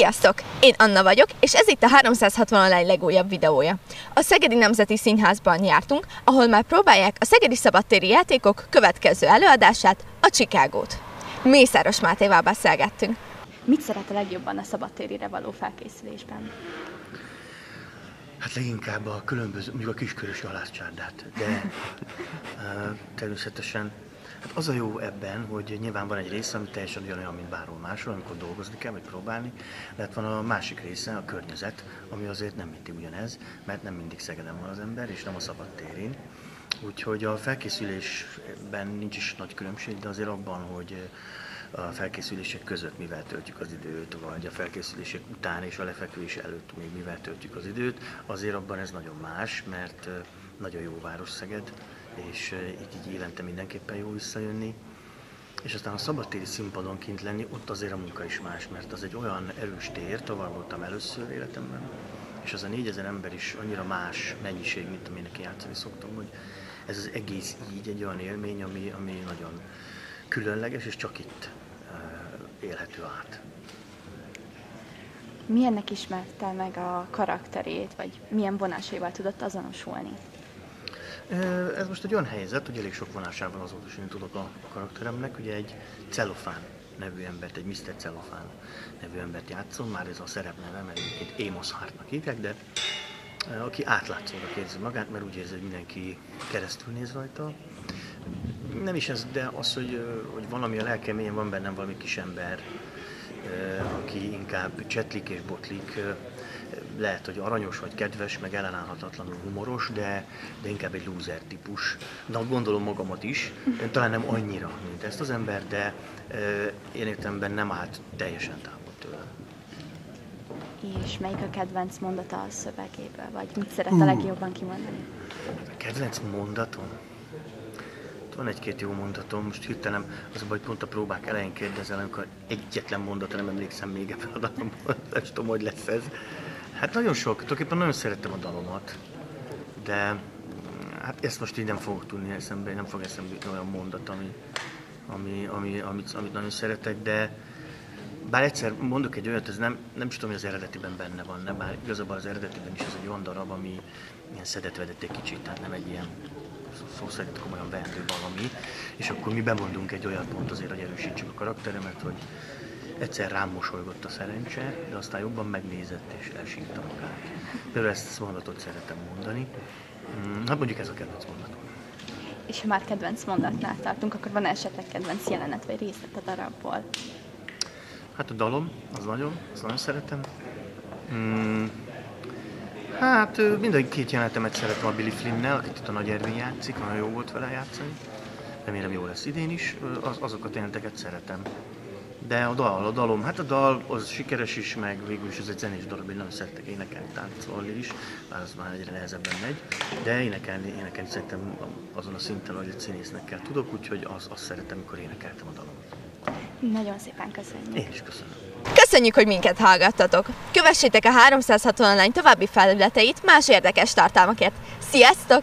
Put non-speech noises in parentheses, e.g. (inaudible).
Sziasztok! Én Anna vagyok, és ez itt a 360 online legújabb videója. A Szegedi Nemzeti Színházban jártunk, ahol már próbálják a Szegedi Szabadtéri Játékok következő előadását, a Csikágót. Mészáros Mátéval beszélgettünk. Mit szeret a legjobban a szabadtérire való felkészülésben? Hát leginkább a különböző, mondjuk a kiskörös halászcsárdát, de (laughs) uh, természetesen Hát az a jó ebben, hogy nyilván van egy része, ami teljesen ugyanolyan, mint bárhol máshol, amikor dolgozni kell, vagy próbálni, de hát van a másik része, a környezet, ami azért nem mindig ugyanez, mert nem mindig Szegeden van az ember, és nem a szabad térén. Úgyhogy a felkészülésben nincs is nagy különbség, de azért abban, hogy a felkészülések között mivel töltjük az időt, vagy a felkészülések után és a lefekvés előtt még mivel töltjük az időt, azért abban ez nagyon más, mert nagyon jó város Szeged, és így, így évente mindenképpen jó visszajönni. És aztán a szabadtéri színpadon kint lenni, ott azért a munka is más, mert az egy olyan erős tér, tavaly voltam először életemben, és az a négyezer ember is annyira más mennyiség, mint aminek játszani szoktam, hogy ez az egész így egy olyan élmény, ami, ami nagyon különleges, és csak itt uh, élhető át. Milyennek ismerte meg a karakterét, vagy milyen vonásaival tudott azonosulni? Ez most egy olyan helyzet, hogy elég sok vonásában azonosulni tudok a karakteremnek. Ugye egy celofán nevű embert, egy Mr. Celofán nevű embert játszom, már ez a szerepneve, mert egyébként Amos Hartnak hívják, de aki átlátszónak érzi magát, mert úgy érzi, hogy mindenki keresztül néz rajta. Nem is ez, de az, hogy, hogy valami a lelkeményen van bennem valami kis ember, aki inkább csetlik és botlik, lehet, hogy aranyos vagy kedves, meg ellenállhatatlanul humoros, de, de inkább egy loser típus. De gondolom magamat is, én talán nem annyira, mint ezt az ember, de én értemben nem állt teljesen távol tőle. És melyik a kedvenc mondata a szövegéből, vagy mit szeret a legjobban kimondani? A kedvenc mondatom? Van egy-két jó mondatom, most hirtelen az a baj, pont a próbák elején kérdezel, amikor egyetlen mondatra nem emlékszem még ebben a dalomban, (laughs) nem tudom, hogy lesz ez. Hát nagyon sok, tulajdonképpen nagyon szerettem a dalomat, de hát ezt most így nem fogok tudni eszembe, nem fog eszembe olyan mondat, ami, ami, ami, amit, amit nagyon szeretek, de bár egyszer mondok egy olyat, ez nem, nem is tudom, hogy az eredetiben benne van, nem, bár igazából az eredetiben is ez egy olyan darab, ami ilyen szedetvedett egy kicsit, tehát nem egy ilyen szó szerint komolyan vehető valami, és akkor mi bemondunk egy olyat pont azért, hogy erősítsük a karakteremet, hogy egyszer rám mosolygott a szerencse, de aztán jobban megnézett és elsírta magát. Például ezt a mondatot szeretem mondani. Mm, hát mondjuk ez a kedvenc mondatom. És ha már kedvenc mondatnál tartunk, akkor van esetleg kedvenc jelenet vagy részlet a darabból? Hát a dalom, az nagyon, azt nagyon szeretem. Mm, hát minden két jelenetemet szeretem a Billy Flynn-nel, akit itt a Nagy Ervin játszik, nagyon jó volt vele játszani. Remélem jó lesz idén is, az, azokat jeleneteket szeretem. De a dal, a dalom, hát a dal az sikeres is, meg végül is ez egy zenés darab, én nagyon szeretek énekelni, táncolni is, bár az már egyre nehezebben megy, de énekelni, énekelni szerintem azon a szinten, hogy egy színésznek kell tudok, úgyhogy az, azt szeretem, amikor énekeltem a dalom. Nagyon szépen köszönjük. Én is köszönöm. Köszönjük, hogy minket hallgattatok! Kövessétek a 360 online további felületeit más érdekes tartalmakért. Sziasztok!